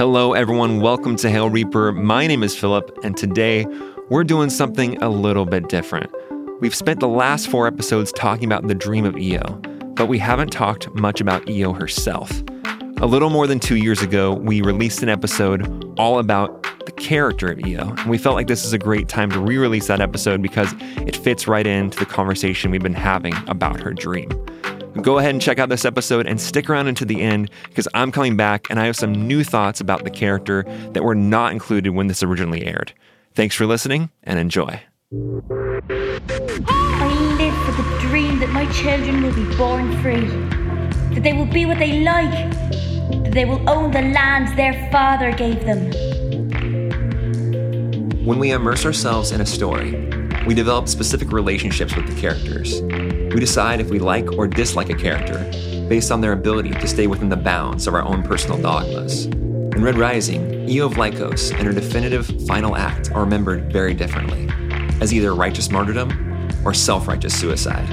Hello, everyone. Welcome to Hail Reaper. My name is Philip, and today we're doing something a little bit different. We've spent the last four episodes talking about the dream of Eo, but we haven't talked much about Eo herself. A little more than two years ago, we released an episode all about the character of Eo, and we felt like this is a great time to re release that episode because it fits right into the conversation we've been having about her dream. Go ahead and check out this episode and stick around into the end because I'm coming back and I have some new thoughts about the character that were not included when this originally aired. Thanks for listening and enjoy. I live for the dream that my children will be born free, that they will be what they like, that they will own the lands their father gave them. When we immerse ourselves in a story, we develop specific relationships with the characters. We decide if we like or dislike a character based on their ability to stay within the bounds of our own personal dogmas. In Red Rising, Eo of Lykos and her definitive final act are remembered very differently, as either righteous martyrdom or self righteous suicide.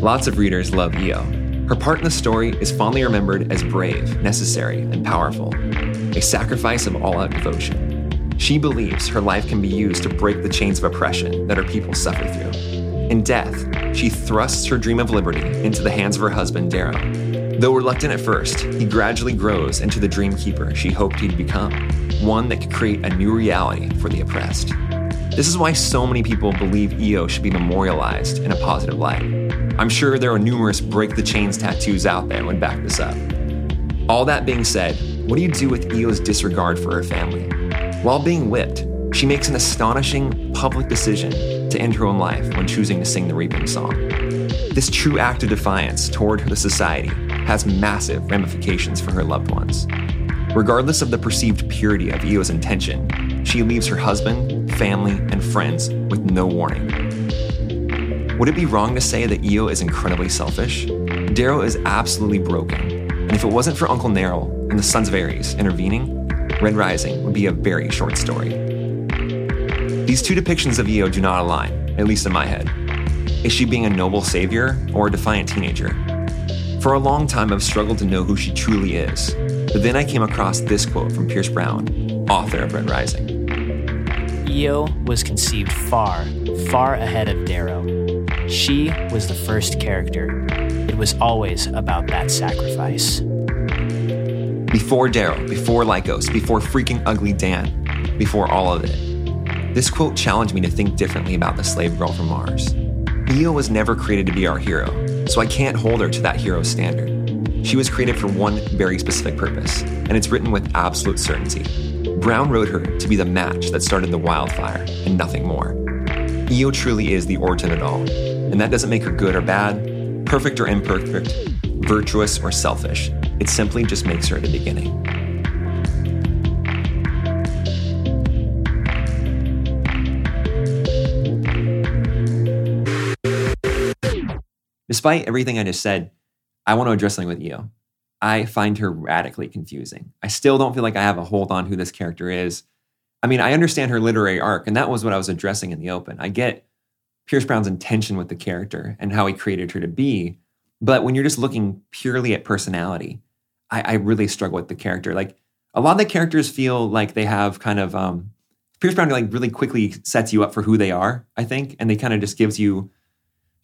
Lots of readers love Eo. Her part in the story is fondly remembered as brave, necessary, and powerful, a sacrifice of all out devotion. She believes her life can be used to break the chains of oppression that her people suffer through. In death, she thrusts her dream of liberty into the hands of her husband, Darrow. Though reluctant at first, he gradually grows into the dream keeper she hoped he'd become, one that could create a new reality for the oppressed. This is why so many people believe Eo should be memorialized in a positive light. I'm sure there are numerous break the chains tattoos out there that would back this up. All that being said, what do you do with Eo's disregard for her family? While being whipped, she makes an astonishing public decision to end her own life when choosing to sing the Reaping Song. This true act of defiance toward the society has massive ramifications for her loved ones. Regardless of the perceived purity of Eo's intention, she leaves her husband, family, and friends with no warning. Would it be wrong to say that Eo is incredibly selfish? Darrow is absolutely broken, and if it wasn't for Uncle Narol and the Sons of Ares intervening, Red Rising would be a very short story. These two depictions of Eo do not align, at least in my head. Is she being a noble savior or a defiant teenager? For a long time, I've struggled to know who she truly is, but then I came across this quote from Pierce Brown, author of Red Rising. Eo was conceived far, far ahead of Darrow. She was the first character. It was always about that sacrifice. Before Darrow, before Lykos, before freaking ugly Dan, before all of it, this quote challenged me to think differently about the slave girl from Mars. Eo was never created to be our hero, so I can't hold her to that hero standard. She was created for one very specific purpose, and it's written with absolute certainty. Brown wrote her to be the match that started the wildfire, and nothing more. Eo truly is the origin of it all, and that doesn't make her good or bad, perfect or imperfect, virtuous or selfish. It simply just makes her the beginning. Despite everything I just said, I want to address something with Eo. I find her radically confusing. I still don't feel like I have a hold on who this character is. I mean, I understand her literary arc, and that was what I was addressing in the open. I get Pierce Brown's intention with the character and how he created her to be. But when you're just looking purely at personality, I, I really struggle with the character. Like a lot of the characters feel like they have kind of um, Pierce Brown like really quickly sets you up for who they are, I think, and they kind of just gives you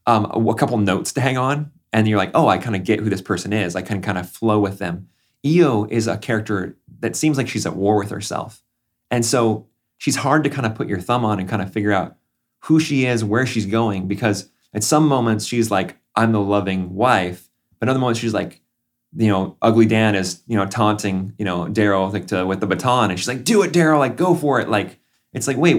um, a, couple notes to hang on, and you're like, oh, I kind of get who this person is. I can kind of flow with them. Eo is a character that seems like she's at war with herself. And so she's hard to kind of put your thumb on and kind of figure out who she is, where she's going, because at some moments she's like, I'm the loving wife. But other moments she's like, you know, ugly Dan is, you know, taunting, you know, Darrow like to, with the baton. And she's like, do it, Darrow, like go for it. Like, it's like, wait,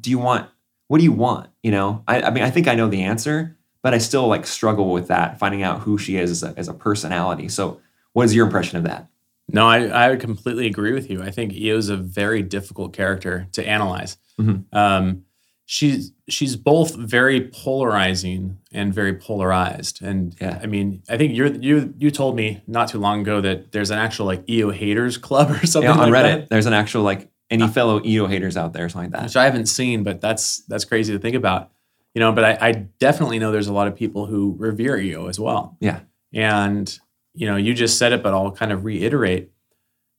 do you want, what do you want? You know, I, I mean, I think I know the answer, but I still like struggle with that, finding out who she is as a, as a personality. So, what is your impression of that? No, I, I completely agree with you. I think Eo is a very difficult character to analyze. Mm-hmm. Um, she's she's both very polarizing and very polarized. And yeah. I mean, I think you you you told me not too long ago that there's an actual like Eo haters club or something. Yeah, on like Reddit, that. there's an actual like any uh, fellow Eo haters out there, or something like that. Which I haven't seen, but that's that's crazy to think about you know, but I, I definitely know there's a lot of people who revere Eo as well. Yeah. And, you know, you just said it, but I'll kind of reiterate.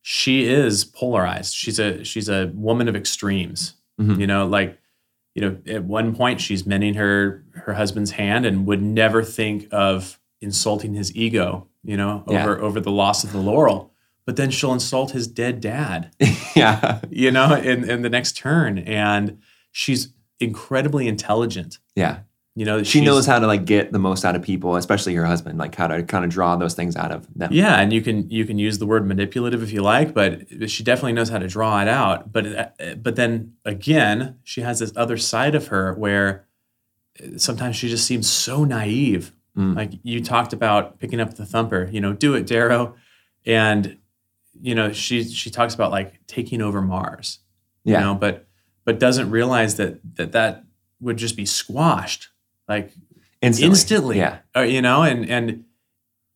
she is polarized. She's a she's a woman of extremes. Mhm. You know, like you know, at one point she's mending her her husband's hand and would never think of insulting his ego. You know, Yeah. over over the loss of the laurel. But then she'll insult his dead dad. yeah. You know, in in the next turn, and she's incredibly intelligent. Yeah. You know, She knows how to like get the most out of people, especially her husband, like how to kind of draw those things out of them. Yeah, and you can you can use the word manipulative if you like, but she definitely knows how to draw it out. But uh, but then again, she has this other side of her where uh, sometimes she just seems so naive. Mm. Like you talked about picking up the thumper, you know, do it, Darrow, and you know she she talks about like taking over Mars, Yeah. you know, but but doesn't realize that that that would just be squashed like Instantly. instantly. Yeah. Uh, you know, and and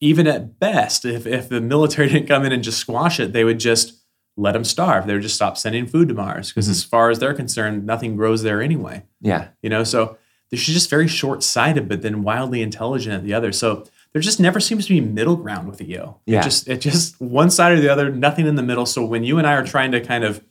even at best, if if the military didn't come in and just squash it, they would just let them starve. They would just stop sending food to Mars because, Mm-hmm. as far as they're concerned, nothing grows there anyway. Yeah. You know, so she's just very short sighted, but then wildly intelligent at the other. So there just never seems to be middle ground with Eo. Yeah. It just it just one side or the other, nothing in the middle. So when you and I are trying to kind of,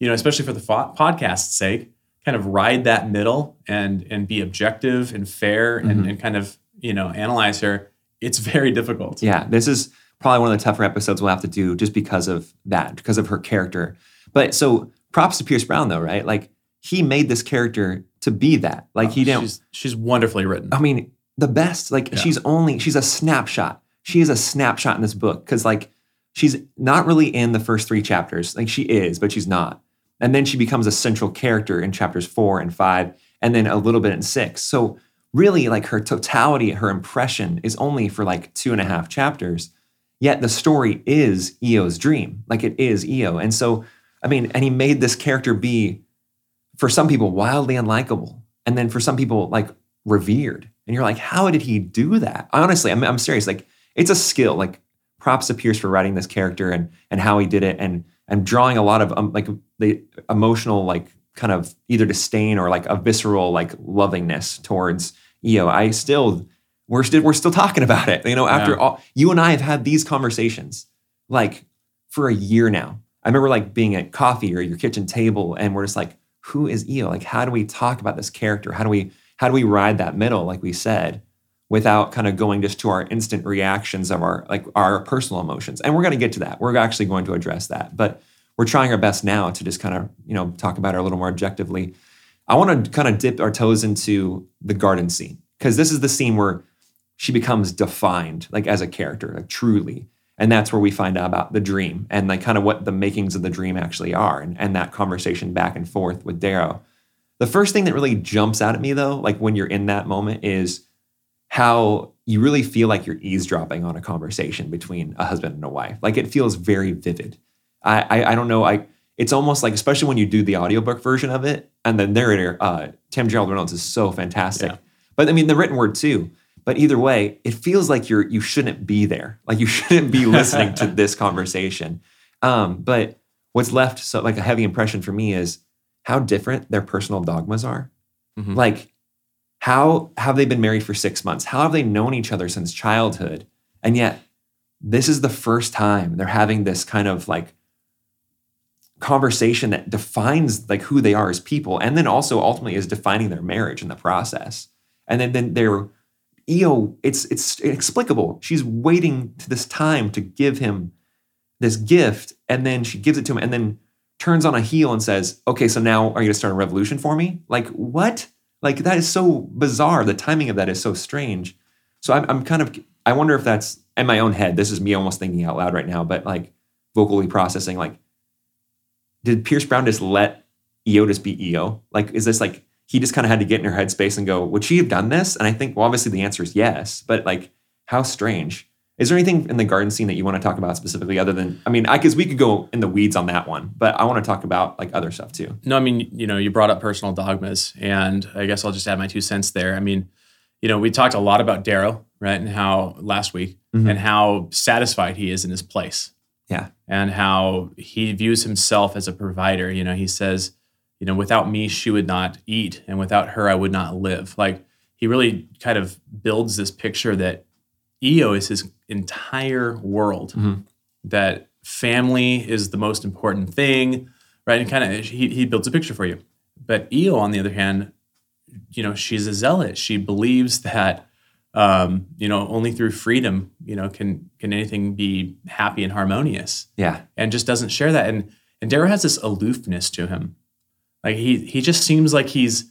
you know, especially for the fo- podcast's sake, kind of ride that middle and and be objective and fair Mm-hmm. and, and kind of you know analyze her, it's very difficult. Yeah, this is probably one of the tougher episodes we'll have to do just because of that, because of her character. But so props to Pierce Brown though, right? Like he made this character to be that. Like he didn't She's she's wonderfully written. I mean, the best. Like Yeah. she's only she's a snapshot. She is a snapshot in this book because like she's not really in the first three chapters. Like she is, but she's not. And then she becomes a central character in chapters four and five, and then a little bit in six. So really, like her totality, her impression is only for like two and a half chapters. Yet the story is Eo's dream. Like it is Eo. And so, I mean, and he made this character be for some people wildly unlikable and then for some people like revered and you're like how did he do that honestly i'm, I'm serious like it's a skill like props to pierce for writing this character and and how he did it and and drawing a lot of um, like the emotional like kind of either disdain or like a visceral like lovingness towards eo i still we're still we're still talking about it you know after Yeah. all you and i have had these conversations like for a year now. I remember like being at coffee or your kitchen table and we're just like who is eo like how do we talk about this character? How do we how do we ride that middle? Like we said without kind of going just to our instant reactions of our like our personal emotions. And we're going to get to that. We're actually going to address that. But we're trying our best now to just kind of you know talk about it a little more objectively. I want to kind of dip our toes into the garden scene because this is the scene where she becomes defined like as a character like truly. And that's where we find out about the dream and like kind of what the makings of the dream actually are and, and that conversation back and forth with darrow. The first thing that really jumps out at me though like when you're in that moment is how you really feel like you're eavesdropping on a conversation between a husband and a wife. Like it feels very vivid i i, I don't know i it's almost like especially when you do the audiobook version of it and the narrator uh, tim gerard reynolds is so fantastic. Yeah. but i mean the written word too. But either way it feels like you're you shouldn't be there. Like you shouldn't be listening to this conversation. Um, but what's left so like a heavy impression for me is how different their personal dogmas are. Mhm. like how have they been married for six months? How have they known each other since childhood? And yet this is the first time they're having this kind of like conversation that defines like who they are as people and then also ultimately is defining their marriage in the process. And then then they're eo it's it's inexplicable. She's waiting to this time to give him this gift and then she gives it to him and then turns on a heel and says okay so now are you to start a revolution for me? Like what? Like that is so bizarre. The timing of that is so strange. So i'm, I'm kind of i wonder if that's in my own head this is me almost thinking out loud right now but like vocally processing like did pierce brown just let eo just be eo like is this like he just kind of had to get in her headspace and go would she have done this? And i think well obviously the answer is yes but like how strange. Is there anything in the garden scene that you want to talk about specifically other than i mean i guess we could go in the weeds on that one but i want to talk about like other stuff too. No, I mean, you know, you brought up personal dogmas, and I guess I'll just add my two cents there. I mean, you know, we talked a lot about Darrow, right, and how last week, Mhm. and how satisfied he is in his place, yeah and how he views himself as a provider. You know, he says, you know, without me, she would not eat, and without her, I would not live. Like he really kind of builds this picture that Eo is his entire world Mhm. that family is the most important thing, right? And kind of he, he builds a picture for you. But Eo, on the other hand, you know, she's a zealot. She believes that um, you know, only through freedom, you know, can can anything be happy and harmonious. Yeah. And just doesn't share that. And and Darrow has this aloofness to him. Like he he just seems like he's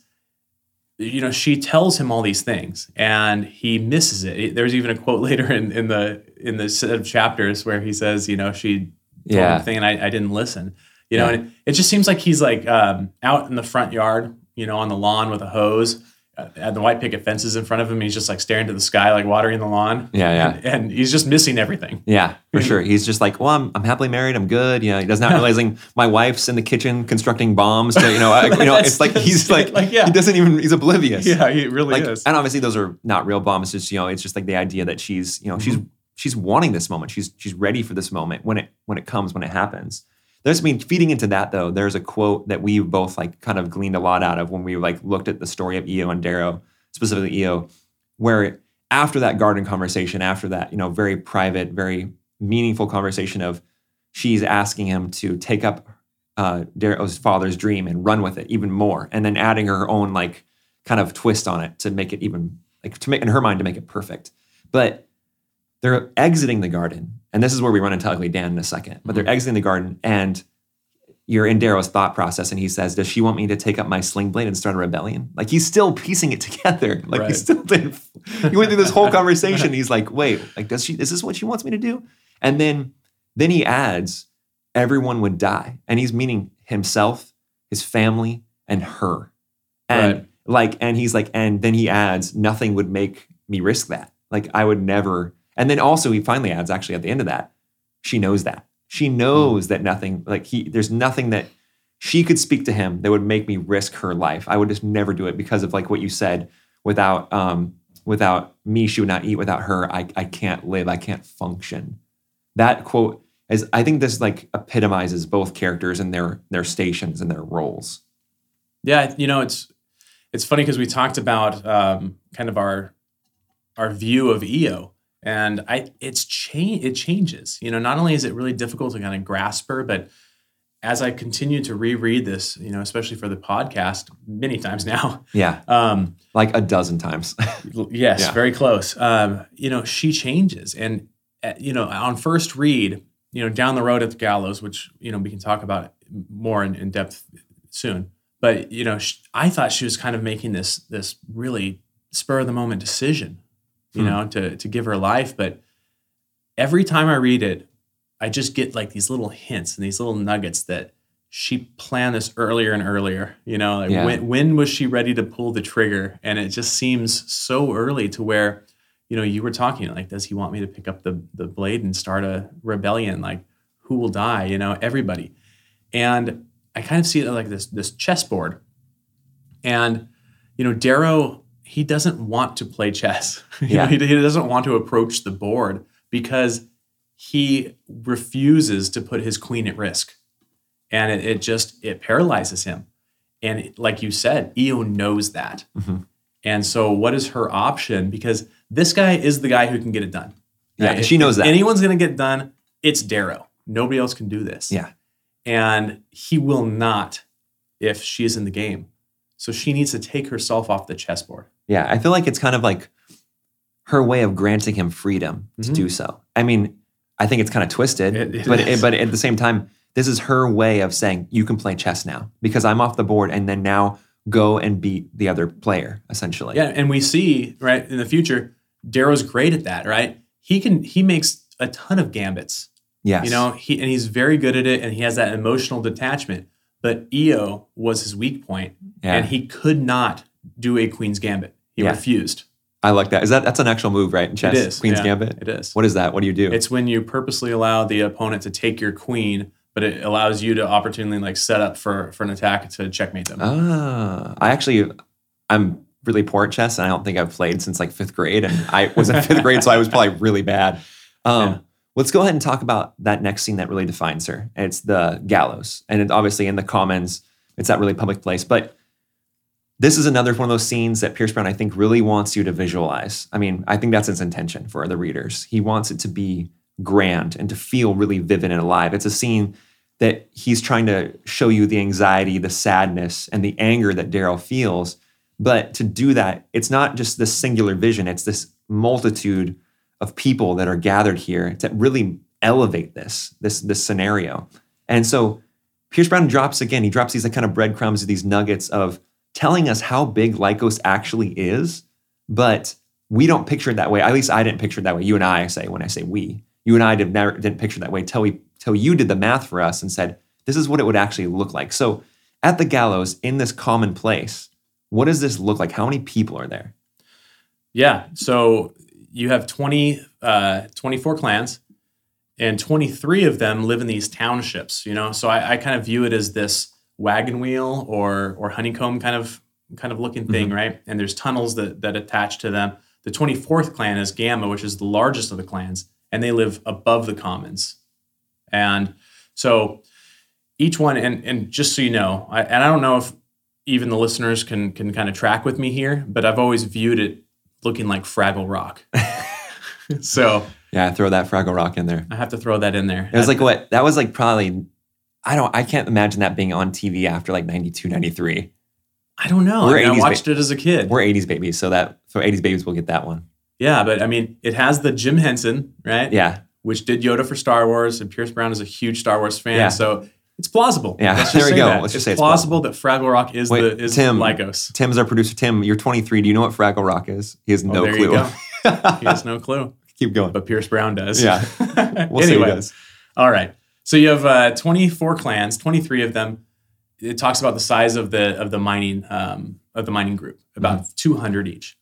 you know, she tells him all these things and he misses it. There's even a quote later in, in the in the set of chapters where he says, you know, she told Yeah. him thing and I, I didn't listen. You know, Yeah. and it, it just seems like he's like um, out in the front yard, you know, on the lawn with a hose. And the white picket fences in front of him. He's just like staring to the sky, like watering the lawn. Yeah, yeah. And, and he's just missing everything. Yeah, for sure. He's just like, well, I'm, I'm happily married. I'm good. You know, he does not realizing my wife's in the kitchen constructing bombs. To, you know, I, you know, it's like he's like, Like, yeah. he doesn't even. He's oblivious. Yeah, he really like, is. and obviously those are not real bombs. It's just you know, it's just like the idea that she's you know she's Mm-hmm. she's wanting this moment. She's she's ready for this moment when it when it comes when it happens. There's I mean feeding into that though. There's a quote that we both like kind of gleaned a lot out of when we like looked at the story of Eo and Darrow, specifically Eo, where after that garden conversation, after that you know very private, very meaningful conversation of she's asking him to take up uh, Darrow's father's dream and run with it even more, and then adding her own like kind of twist on it to make it even like to make in her mind to make it perfect. But they're exiting the garden, and this is where we run into Ugly Dan in a second. But they're mm-hmm. exiting the garden, and you're in Darrow's thought process, and he says, "Does she want me to take up my sling blade and start a rebellion?" Like he's still piecing it together. Like he still did. He went through this whole conversation. He's like, "Wait, like does she? Is this what she wants me to do?" And then then he adds, "Everyone would die," and he's meaning himself, his family, and her. And Right. like, and he's like, and then he adds, "Nothing would make me risk that. Like I would never." And then also he finally adds, actually at the end of that, she knows that. She knows that nothing, like he, there's nothing that she could speak to him that would make me risk her life. I would just never do it because of like what you said. Without, um, without me, she would not eat. Without her, I, I can't live. I can't function. That quote is, I think this like epitomizes both characters and their their stations and their roles. Yeah, you know, it's it's funny because we talked about um, kind of our our view of Eo, and I it's change it changes. You know, not only is it really difficult to kind of grasp her, but as I continue to reread this, you know, especially for the podcast, many times now, Yeah, um, like a dozen times. yes, Yeah. very close. Um, you know, she changes, and uh, you know, on first read, you know, down the road at the gallows, which you know we can talk about more in, in depth soon. But you know, sh I thought she was kind of making this this really spur of the moment decision, you Hmm. know, to to give her life. But every time I read it, I just get like these little hints and these little nuggets that she planned this earlier and earlier. You know, like Yeah. when when was she ready to pull the trigger? And it just seems so early to where, you know, you were talking like, does he want me to pick up the the blade and start a rebellion? Like, who will die? You know, everybody. And I kind of see it like this this chessboard. And you know, Darrow, he doesn't want to play chess. You know, Yeah. he, he doesn't want to approach the board because he refuses to put his queen at risk. And it, it just it paralyzes him. And it- like you said, Eo knows that. Mhm. And so what is her option? Because this guy is the guy who can get it done. Yeah, Right? she knows that. Anyone's gonna get done, it's Darrow. Nobody else can do this yeah, and he will not if she is in the game. So she needs to take herself off the chessboard. Yeah. I feel like it's kind of like her way of granting him freedom to Mhm. do so. I mean, I think it's kind of twisted, It- it but is. but at the same time, this is her way of saying you can play chess now because I'm off the board, and then now go and beat the other player essentially. Yeah, and we see right in the future, Darrow's great at that. Right, he can he makes a ton of gambits. Yes. You know, he and he's very good at it, and he has that emotional detachment. But Eo was his weak point, Yeah. and he could not do a queen's gambit. He Yeah. refused. I like that. Is that that's an actual move, right? In chess, It is Queen's yeah, Gambit. It is. What is that? What do you do? It's when you purposely allow the opponent to take your queen, but it allows you to opportunely like set up for for an attack to checkmate them. ah, I actually, I'm really poor at chess, and I don't think I've played since like fifth grade, and I was in fifth grade, so I was probably really bad. Um, Yeah. Let's go ahead and talk about that next scene that really defines her. It's the gallows, and it's obviously in the commons. It's that really public place, but this is another one of those scenes that Pierce Brown, I think, really wants you to visualize. I mean, I think that's his intention for the readers. He wants it to be grand and to feel really vivid and alive. It's a scene that he's trying to show you the anxiety, the sadness, and the anger that Darrow feels. But to do that, it's not just this singular vision, it's this multitude of people that are gathered here to really elevate this, this, this scenario. And so Pierce Brown drops again, he drops these like kind of breadcrumbs, these nuggets of telling us how big Lykos actually is, but we don't picture it that way. At least I didn't picture it that way. You and I say when I say we, you and I did never didn't picture it that way until we till you did the math for us and said this is what it would actually look like. So at the gallows in this common place, what does this look like? How many people are there? Yeah. So you have 20, uh, 24 clans, and 23 of them live in these townships, you know? So I, I kind of view it as this wagon wheel or or honeycomb kind of kind of looking thing, mm-hmm. right? And there's tunnels that that attach to them. The 24th clan is Gamma, which is the largest of the clans, and they live above the commons. And so each one, and and just so you know, I, and I don't know if even the listeners can can kind of track with me here, but I've always viewed it looking like Fraggle Rock. so yeah, throw that Fraggle Rock in there. I have to throw that in there. It was like what? That was like probably I don't I can't imagine that being on TV after like 92, hmm. 93. I don't know. I, mean, I watched ba- it as a kid. We're 80s babies, so that for 80s babies we'll get that one. Yeah, but I mean, it has the Jim Henson, right? Yeah. Which did Yoda for Star Wars, and Pierce Brown is a huge Star Wars fan, yeah. so it's plausible. Yeah, there we go. That. Let's just say it's plausible, that Fraggle Rock is Wait, the is Tim, Lykos. Tim's our producer. Tim, you're 23. Do you know what Fraggle Rock is? He has oh, no clue. he has no clue. Keep going. But Pierce Brown does. Yeah. We'll anyway, all right. So you have uh, 24 clans, 23 of them. It talks about the size of the of the mining um, of the mining group, about mm-hmm. 200 each.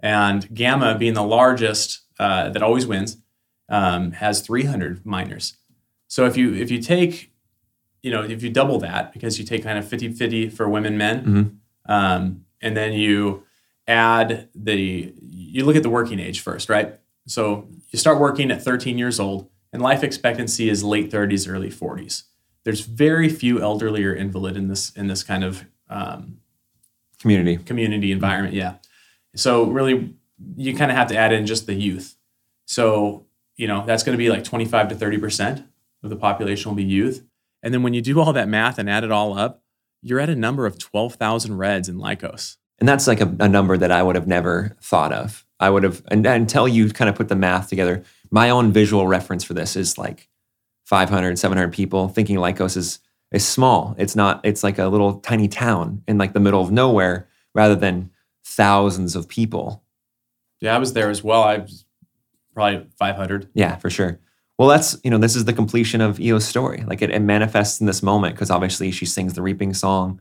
And Gamma, being the largest uh, that always wins, um, has 300 miners. So if you if you take, you know, if you double that because you take kind of 50-50 for women, men, mm-hmm. um, and then you add the you look at the working age first, right? So you start working at 13 years old and life expectancy is late 30s, early 40s. There's very few elderly or invalid in this in this kind of um, community community environment. Yeah, so really, you kind of have to add in just the youth. So you know that's going to be like 25 to 30 percent of the population will be youth. And then when you do all that math and add it all up, you're at a number of 12,000 Reds in Lykos. And that's like a, a number that I would have never thought of. I would have, and, until you kind of put the math together, my own visual reference for this is like 500, 700 people thinking Lykos is, is small. It's not, it's like a little tiny town in like the middle of nowhere rather than thousands of people. Yeah, I was there as well. I was probably 500. Yeah, for sure. Well, that's, you know, this is the completion of Eo's story. Like it, it manifests in this moment because obviously she sings the reaping song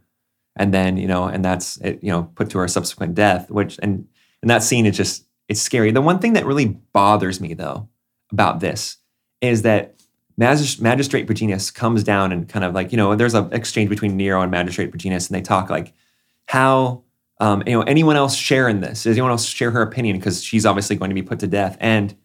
and then, you know, and that's, it, you know, put to her subsequent death, which, and, and that scene is just, it's scary. The one thing that really bothers me though about this is that Magistrate Verginius comes down and kind of like, you know, there's an exchange between Nero and Magistrate Verginius, and they talk like how, um, you know, anyone else share in this? Does anyone else share her opinion? Because she's obviously going to be put to death. And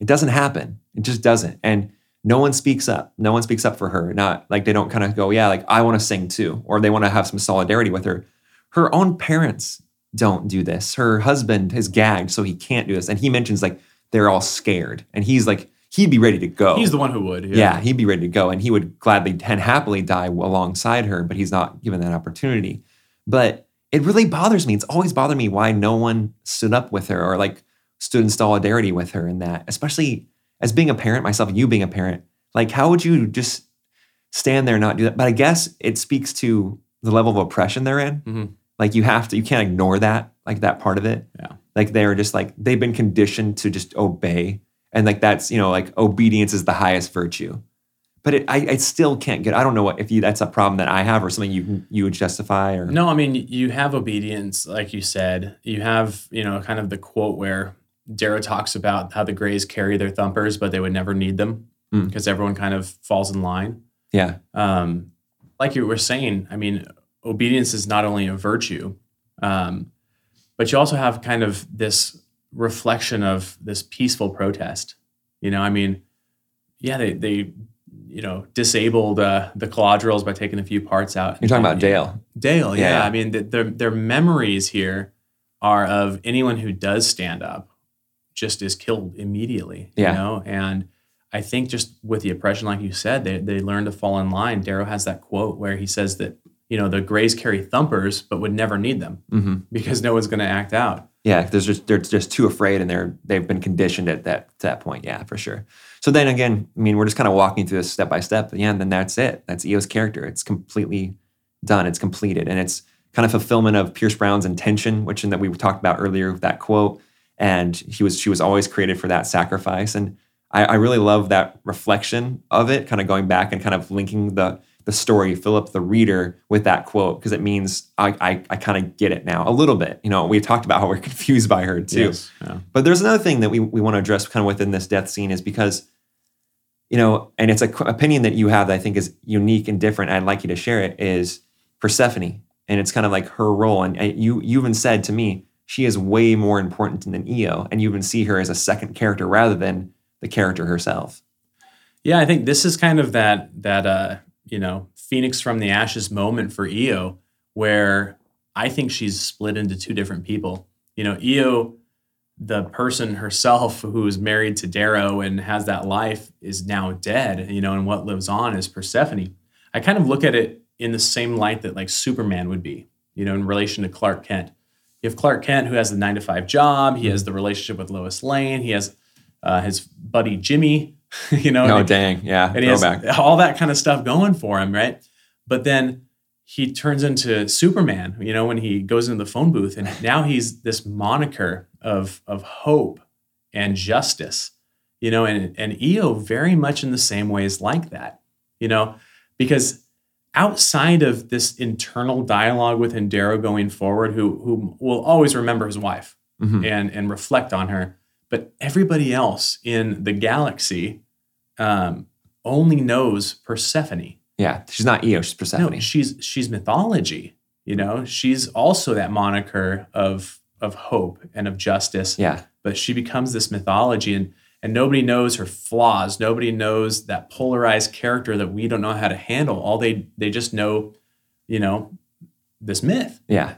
it doesn't happen. It just doesn't. And no one speaks up. No one speaks up for her. Not like they don't kind of go, yeah, like I want to sing too, or they want to have some solidarity with her. Her own parents don't do this. Her husband is gagged, so he can't do this. And he mentions like they're all scared. And he's like, he'd be ready to go. He's the one who would. Yeah. yeah, he'd be ready to go. And he would gladly and happily die alongside her, but he's not given that opportunity. But it really bothers me. It's always bothered me why no one stood up with her or like stood in solidarity with her in that, especially as being a parent myself and you being a parent. Like, how would you just stand there and not do that? But I guess it speaks to the level of oppression they're in. Mm-hmm. Like, you have to, you can't ignore that, like that part of it. Yeah. Like, they're just like, they've been conditioned to just obey. And like that's you know like obedience is the highest virtue. But it, I, I still can't get i don't know what if you that's a problem that i have or something you you would justify or? No i mean you have obedience like you said. You have you know kind of the quote where darrow talks about how the grays carry their thumpers but they would never need them because mm. everyone kind of falls in line. Yeah. Um like you were saying i mean obedience is not only a virtue um but you also have kind of this reflection of this peaceful protest. You know, I mean, yeah, they they you know disabled uh, the collaterals by taking a few parts out. You're talking about Dale. Dale, yeah. yeah. I mean, the, their their memories here are of anyone who does stand up just is killed immediately. Yeah. You know, and I think just with the oppression, like you said, they they learn to fall in line. Darrow has that quote where he says that you know the Greys carry thumpers, but would never need them Mm-hmm. because no one's going to act out. Yeah, there's just they're just too afraid, and they're they've been conditioned at that to that point. Yeah, for sure. So then again, I mean, we're just kind of walking through this step by step. Yeah, and then that's it. That's Eo's character. It's completely done. It's completed, and it's kind of fulfillment of Pierce Brown's intention, which in that we talked about earlier with that quote. And he was she was always created for that sacrifice, and I, I really love that reflection of it, kind of going back and kind of linking the the story, fill up the reader, with that quote because it means I I, I kind of get it now a little bit. You know, we talked about how we're confused by her too. Yes. Yeah. But there's another thing that we, we want to address kind of within this death scene is because, you know, and it's a opinion that you have that I think is unique and different. I'd like you to share it is Persephone. And it's kind of like her role. And uh, you, you even said to me, she is way more important than Eo. And you even see her as a second character rather than the character herself. Yeah, I think this is kind of that that uh, you know, Phoenix from the ashes moment for Eo, where I think she's split into two different people. You know, Eo, the person herself who is married to Darrow and has that life, is now dead, you know, and what lives on is Persephone. I kind of look at it in the same light that like Superman would be, you know, in relation to Clark Kent. You have Clark Kent who has the nine to five job, he has the relationship with Lois Lane, he has uh, his buddy Jimmy, you know, Oh, and- dang. Yeah. and he has all that kind of stuff going for him, right? But then he turns into Superman, you know, when he goes into the phone booth, and now he's this moniker of of hope and justice, you know, and and Eo very much in the same ways like that, you know, because outside of this internal dialogue with Darrow going forward, who who will always remember his wife Mhm. and and reflect on her, but everybody else in the galaxy um, only knows Persephone. Yeah. She's not Eo. She's Persephone. No, she's she's mythology. You know, she's also that moniker of of hope and of justice. yeah. But she becomes this mythology, and and nobody knows her flaws. Nobody knows that polarized character that we don't know how to handle. All they they just know, you know, this myth. Yeah.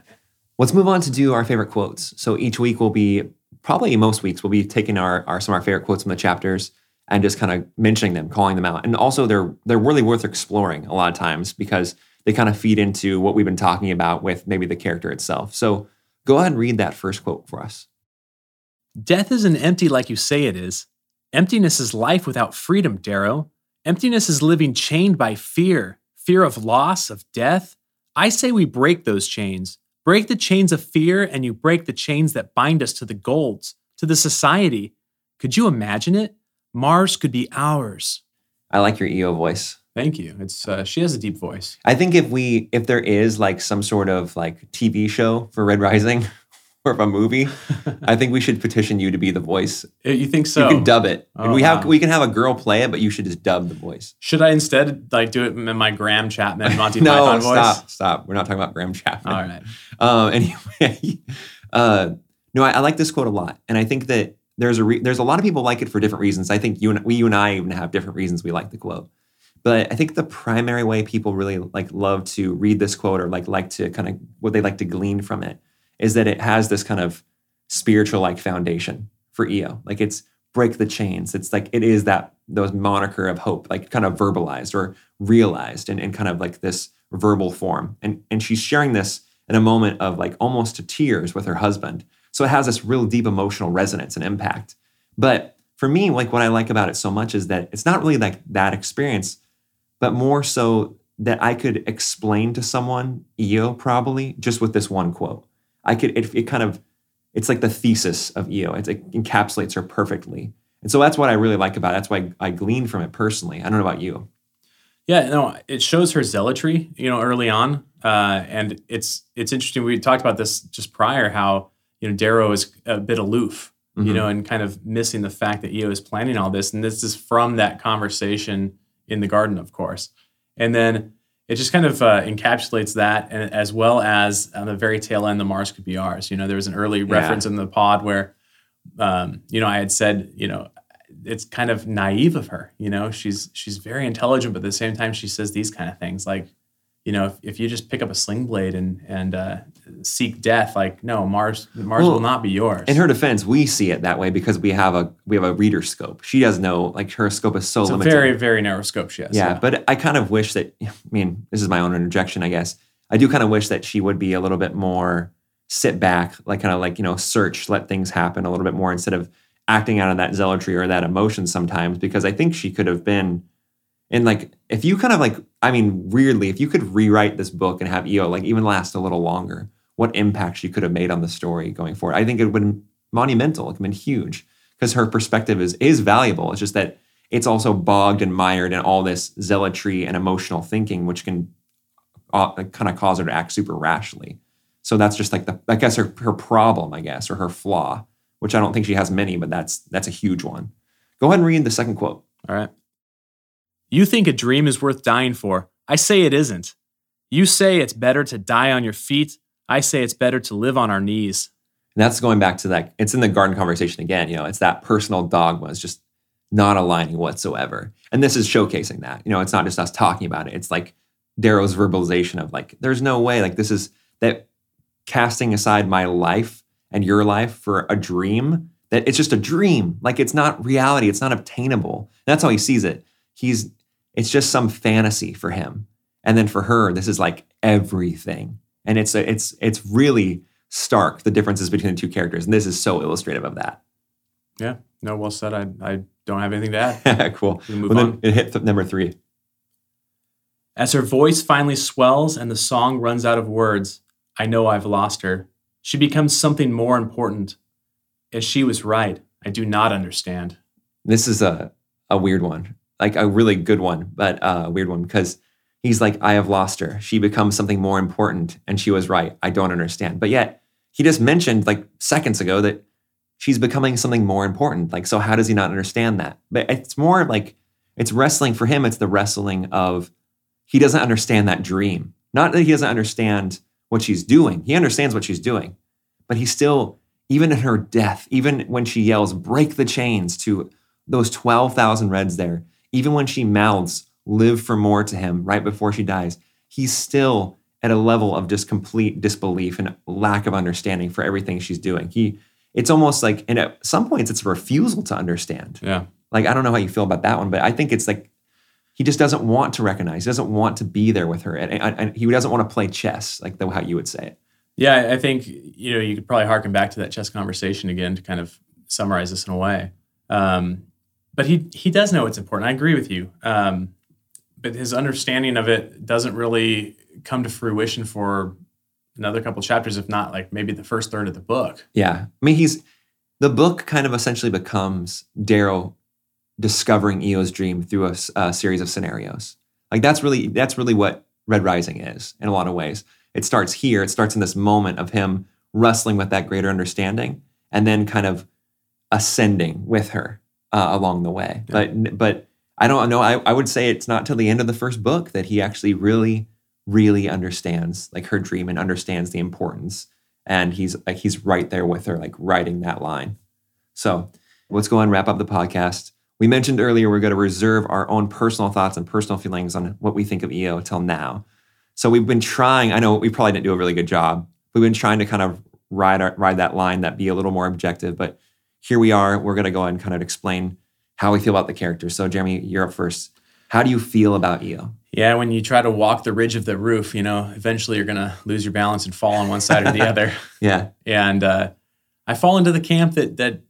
Let's move on to do our favorite quotes. So each week will be probably most weeks we'll be taking our, our some of our favorite quotes from the chapters and just kind of mentioning them, calling them out. And also they're they're really worth exploring a lot of times because they kind of feed into what we've been talking about with maybe the character itself. So go ahead and read that first quote for us. Death isn't empty like you say it is. Emptiness is life without freedom, Darrow. Emptiness is living chained by fear fear of loss, of death. I say we break those chains. Break the chains of fear, and you break the chains that bind us to the golds, to the society. Could you imagine it? Mars could be ours. I like your Eo voice. Thank you. It's uh, she has a deep voice. I think if we if there is like some sort of like TV show for Red Rising or a movie, I think we should petition you to be the voice. Uh, You think so? You can dub it. Oh, we have wow. we can have a girl play it, but you should just dub the voice. Should I instead like do it in my Graham Chapman Monty no, Python voice? stop, stop. We're not talking about Graham Chapman. All right. Um, anyway, uh, no, I, I like this quote a lot, and I think that there's a re- there's a lot of people like it for different reasons. I think you and we, you and I even have different reasons we like the quote. But I think the primary way people really like love to read this quote or like like to kind of what they like to glean from it is that it has this kind of spiritual like foundation for Eo. Like it's break the chains. It's like it is that those moniker of hope, like kind of verbalized or realized in, in kind of like this verbal form. And and she's sharing this in a moment of like almost to tears with her husband. So it has this real deep emotional resonance and impact. But for me, like what I like about it so much is that it's not really like that experience, but more so that I could explain to someone Eo probably just with this one quote. I could it, it kind of it's like the thesis of Eo. It's, it encapsulates her perfectly. And so that's what I really like about it. That's why I gleaned from it personally. I don't know about you. Yeah, no, it shows her zealotry, you know, early on, uh, and it's it's interesting. We talked about this just prior, how you know Darrow is a bit aloof, you Mhm. know, and kind of missing the fact that Eo is planning all this, and this is from that conversation in the garden, of course, and then it just kind of uh, encapsulates that, and as well as on the very tail end, the Mars could be ours. You know, there was an early reference in the pod where, um, you know, I had said, you know, it's kind of naive of her. You know, she's she's very intelligent, but at the same time, she says these kind of things like, you know, if, if you just pick up a sling blade and and uh, seek death, like no, Mars Mars Well, will not be yours. In her defense, we see it that way because we have a we have a reader scope. She does know like her scope is so it's a limited. very very narrow scope. She has. yeah, but I kind of wish that. I mean, this is my own interjection, I guess. I do kind of wish that she would be a little bit more sit back, like kind of like you know search, let things happen a little bit more instead of acting out of that zealotry or that emotion sometimes. Because I think she could have been. And like, if you kind of like, I mean, weirdly, if you could rewrite this book and have Eo like even last a little longer, what impact she could have made on the story going forward, I think it would been monumental. It would have been huge because her perspective is is valuable. It's just that it's also bogged and mired in all this zealotry and emotional thinking, which can uh, kind of cause her to act super rashly. So that's just like the, I guess her her problem, I guess, or her flaw, which I don't think she has many, but that's that's a huge one. Go ahead and read the second quote. All right. You think a dream is worth dying for. I say it isn't. You say it's better to die on your feet. I say it's better to live on our knees. And that's going back to that. It's in the garden conversation again. You know, it's that personal dogma is just not aligning whatsoever. And this is showcasing that. You know, it's not just us talking about it. It's like Darrow's verbalization of like, there's no way. Like this is that casting aside my life and your life for a dream. That it's just a dream. Like it's not reality. It's not obtainable. And that's how he sees it. He's it's just some fantasy for him. And then for her, this is like everything. And it's a, it's it's really stark the differences between the two characters. And this is so illustrative of that. Yeah. No, well said. I I don't have anything to add. cool. We move Well, then on. it hit th- number three. As her voice finally swells and the song runs out of words, I know I've lost her. She becomes something more important. As she was right, I do not understand. This is a a weird one, like a really good one, but uh, a weird one because he's like, I have lost her. She becomes something more important, and she was right. I don't understand. But yet he just mentioned like seconds ago that she's becoming something more important. Like, so how does he not understand that? But it's more like it's wrestling for him. It's the wrestling of he doesn't understand that dream. Not that he doesn't understand what she's doing. He understands what she's doing, but he still, even in her death, even when she yells, break the chains to those 12,000 Reds there, even when she mouths, live for more to him right before she dies, he's still at a level of just complete disbelief and lack of understanding for everything she's doing. He, it's almost like, and at some points, it's a refusal to understand. Yeah. Like, I don't know how you feel about that one, but I think it's like he just doesn't want to recognize, he doesn't want to be there with her. And, and, and he doesn't want to play chess, like the, how you would say it. Yeah, I- think you know you could probably harken back to that chess conversation again to kind of summarize this in a way. Um, but he he does know it's important. I agree with you. Um, but his understanding of it doesn't really come to fruition for another couple chapters, if not like maybe the first third of the book. Yeah. I mean, he's the book kind of essentially becomes Darrow discovering Eo's dream through a series of scenarios. Like that's really that's really what Red Rising is in a lot of ways. It starts here. It starts in this moment of him wrestling with that greater understanding, and then kind of ascending with her uh, along the way. Yeah. But but I don't know. I, I would say it's not till the end of the first book that he actually really really understands like her dream and understands the importance and he's like he's right there with her like writing that line so let's go and wrap up the podcast we mentioned earlier we're going to reserve our own personal thoughts and personal feelings on what we think of eo till now so we've been trying i know we probably didn't do a really good job we've been trying to kind of ride our, ride that line that be a little more objective but here we are we're going to go and kind of explain how we feel about the characters so jeremy you're up first how do you feel about eo Yeah, when you try to walk the ridge of the roof, you know, eventually you're going to lose your balance and fall on one side or the other. yeah and uh, I fall into the camp that that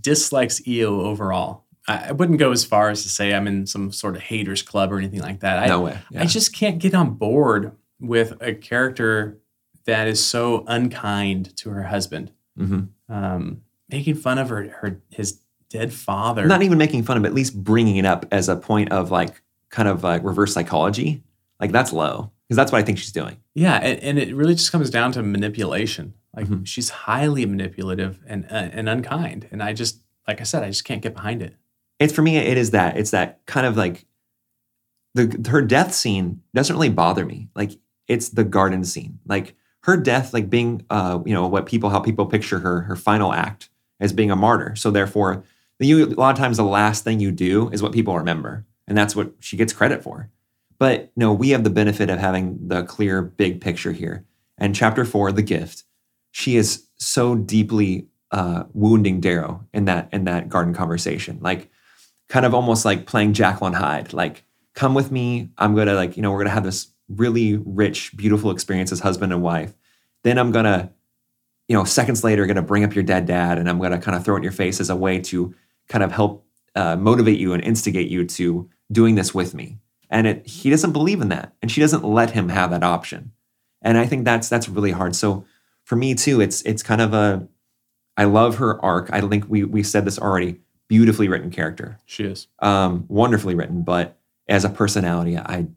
dislikes Eo overall. I, I wouldn't go as far as to say I'm in some sort of haters club or anything like that. I, no way yeah. I just can't get on board with a character that is so unkind to her husband, Mhm. um, making fun of her, her his dead father. not even making fun of at least bringing it up as a point of like kind of like reverse psychology. Like that's low because that's what I think she's doing. Yeah, and, and it really just comes down to manipulation. Like Mhm. she's highly manipulative and uh, and unkind, and I just like I said, I just can't get behind it. It's for me, it is that. It's that kind of like the her death scene doesn't really bother me. Like it's the garden scene. Like her death, like being uh, you know, what people how people picture her, her final act as being a martyr. So therefore, you a lot of times the last thing you do is what people remember. And that's what she gets credit for. But no, we have the benefit of having the clear big picture here. And chapter four, the gift, she is so deeply uh, wounding Darrow in that in that garden conversation, like kind of almost like playing and Hyde. Like, come with me. I'm gonna like you know we're gonna have this really rich, beautiful experience as husband and wife. Then I'm gonna, you know, seconds later, gonna bring up your dead dad, and I'm gonna kind of throw it in your face as a way to kind of help uh, motivate you and instigate you to doing this with me. And it, he doesn't believe in that, and she doesn't let him have that option. And I think that's that's really hard. So for me too, it's it's kind of a I love her arc. I think we we said this already. Beautifully written character. She is um, wonderfully written, but as a personality, I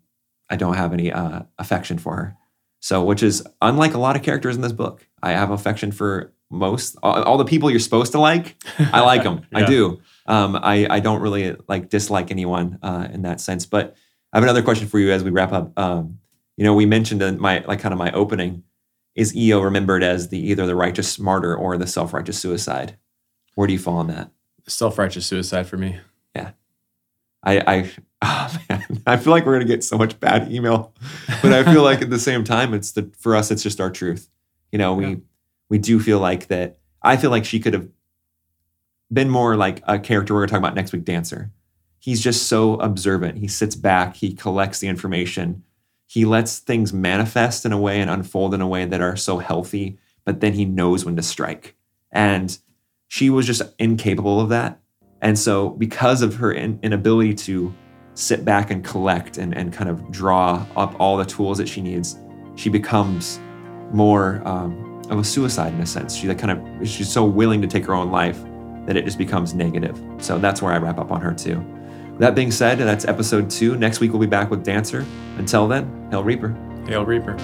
I don't have any uh, affection for her. So, which is unlike a lot of characters in this book. I have affection for most all, all the people you're supposed to like. I like them. yeah. I do. Um, I I don't really like dislike anyone uh, in that sense. But I have another question for you as we wrap up. Um, you know, we mentioned in my like kind of my opening is Eo remembered as the either the righteous martyr or the self-righteous suicide? Where do you fall on that? Self-righteous suicide for me. I I oh man, I feel like we're gonna get so much bad email. But I feel like at the same time, it's the for us, it's just our truth. You know, we yeah. we do feel like that. I feel like she could have been more like a character we're gonna talk about next week, Dancer. He's just so observant. He sits back, he collects the information he lets things manifest in a way and unfold in a way that are so healthy, but then he knows when to strike. And she was just incapable of that. And so, because of her in- inability to sit back and collect and, and kind of draw up all the tools that she needs, she becomes more um, of a suicide in a sense. She like kind of she's so willing to take her own life that it just becomes negative. So that's where I wrap up on her too. That being said, that's episode two. Next week we'll be back with Dancer. Until then, Hail Reaper. Hail Reaper.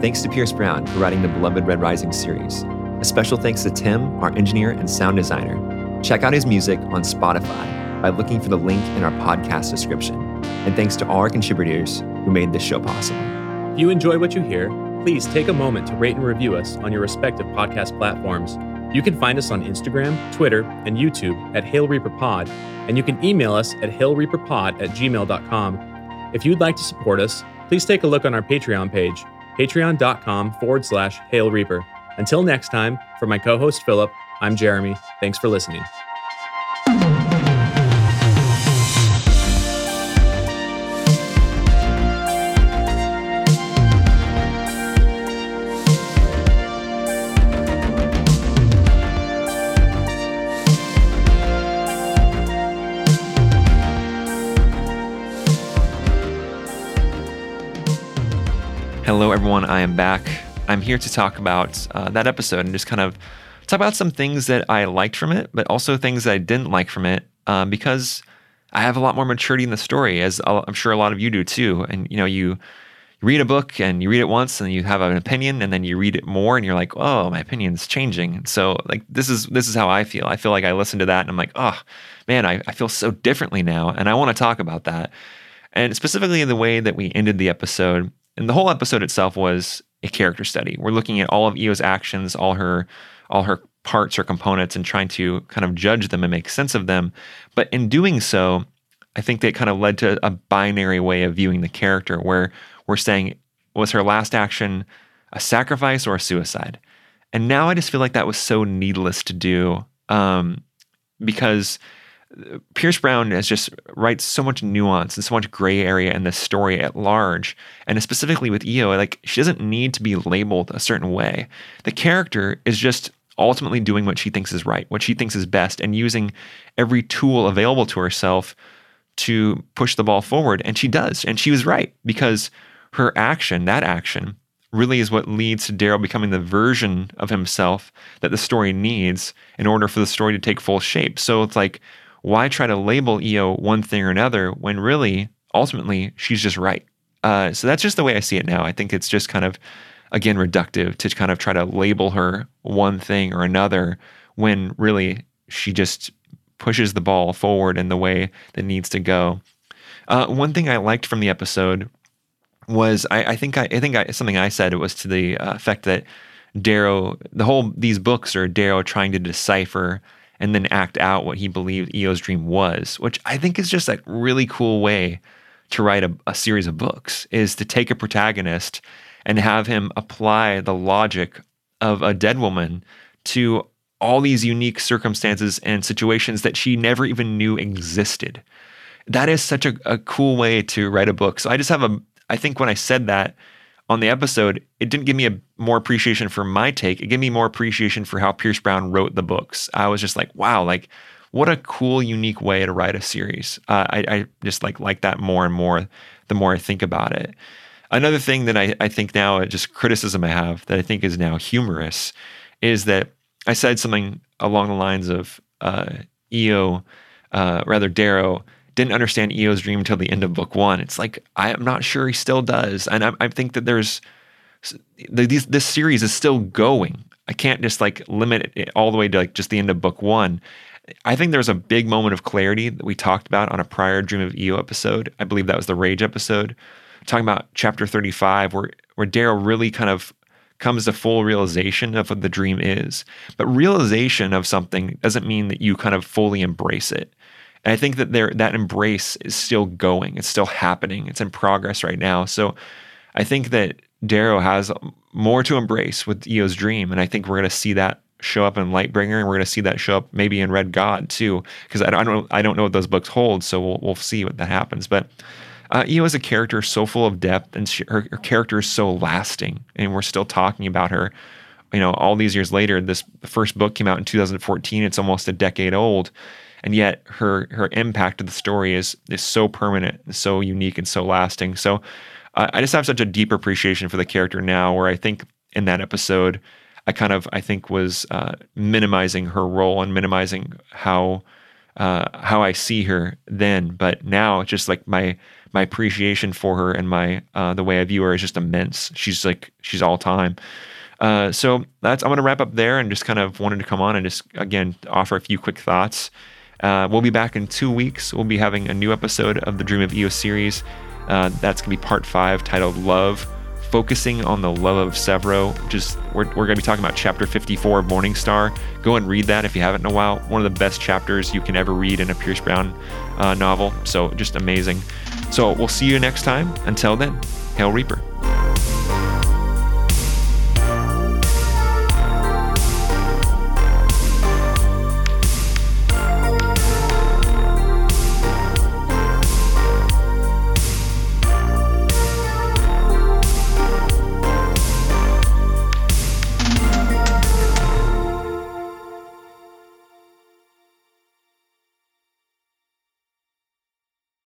Thanks to Pierce Brown for writing the beloved Red Rising series. A special thanks to Tim, our engineer and sound designer. Check out his music on Spotify by looking for the link in our podcast description. And thanks to all our contributors who made this show possible. If you enjoy what you hear, please take a moment to rate and review us on your respective podcast platforms you can find us on Instagram, Twitter, and YouTube at Hail Reaper Pod, and you can email us at hailreaperpod at gmail.com. If you'd like to support us, please take a look on our Patreon page, patreon.com forward slash Hail Reaper. Until next time, for my co host Philip, I'm Jeremy. Thanks for listening. Hello, everyone. I am back. I'm here to talk about uh, that episode and just kind of talk about some things that I liked from it, but also things that I didn't like from it um, because I have a lot more maturity in the story, as I'm sure a lot of you do too. And you know, you read a book and you read it once and you have an opinion, and then you read it more and you're like, oh, my opinion's changing. So like this is this is how I feel. I feel like I listen to that and I'm like, oh man, I, I feel so differently now, and I want to talk about that. And specifically in the way that we ended the episode, and the whole episode itself was a character study. We're looking at all of Eo's actions, all her all her parts or components and trying to kind of judge them and make sense of them. But in doing so, I think that kind of led to a binary way of viewing the character where we're saying was her last action a sacrifice or a suicide? And now I just feel like that was so needless to do um, because Pierce Brown has just writes so much nuance and so much gray area in the story at large, and specifically with Eo, like she doesn't need to be labeled a certain way. The character is just ultimately doing what she thinks is right, what she thinks is best, and using every tool available to herself to push the ball forward. And she does, and she was right because her action, that action, really is what leads to Darrow becoming the version of himself that the story needs in order for the story to take full shape. So it's like why try to label Eo one thing or another when really, ultimately, she's just right? Uh, so that's just the way I see it now. I think it's just kind of, again, reductive to kind of try to label her one thing or another when really she just pushes the ball forward in the way that needs to go. Uh, one thing I liked from the episode was I, I think I, I think I, something I said was to the uh, effect that Darrow, the whole these books are Darrow trying to decipher and then act out what he believed Eo's dream was, which I think is just a really cool way to write a, a series of books is to take a protagonist and have him apply the logic of a dead woman to all these unique circumstances and situations that she never even knew existed. That is such a, a cool way to write a book. So I just have a, I think when I said that on the episode, it didn't give me a more appreciation for my take. It gave me more appreciation for how Pierce Brown wrote the books. I was just like, wow, like what a cool, unique way to write a series. Uh, I, I, just like like that more and more the more I think about it. Another thing that I, I think now, just criticism I have that I think is now humorous, is that I said something along the lines of uh, Eo, uh, rather Darrow, didn't understand Eo's dream until the end of book one. It's like I'm not sure he still does, and I, I think that there's these, this series is still going. I can't just like limit it all the way to like just the end of book one. I think there's a big moment of clarity that we talked about on a prior Dream of Eo episode. I believe that was the Rage episode, talking about chapter 35, where where Darrow really kind of comes to full realization of what the dream is. But realization of something doesn't mean that you kind of fully embrace it. And I think that there that embrace is still going. It's still happening. It's in progress right now. So I think that Darrow has more to embrace with Eo's dream, and I think we're going to see that show up in Lightbringer, and we're going to see that show up maybe in Red God too, because I don't I don't know what those books hold, so we'll we'll see what that happens. But uh, Eo is a character so full of depth, and she, her, her character is so lasting, and we're still talking about her. You know, all these years later, this first book came out in 2014. It's almost a decade old, and yet her her impact of the story is is so permanent, so unique, and so lasting. So uh, I just have such a deep appreciation for the character now, where I think in that episode I kind of I think was uh, minimizing her role and minimizing how uh, how I see her then. But now it's just like my my appreciation for her and my uh, the way I view her is just immense. She's like she's all time. Uh, so that's I'm to wrap up there and just kind of wanted to come on and just again offer a few quick thoughts. Uh, we'll be back in two weeks. We'll be having a new episode of the Dream of Eo series. Uh, that's to be part five, titled "Love." focusing on the love of Sevro. Just we're, we're to be talking about chapter 54 of Morningstar. Go and read that if you haven't in a while. One of the best chapters you can ever read in a Pierce Brown uh, novel. So just amazing. So we'll see you next time. Until then, Hail Reaper.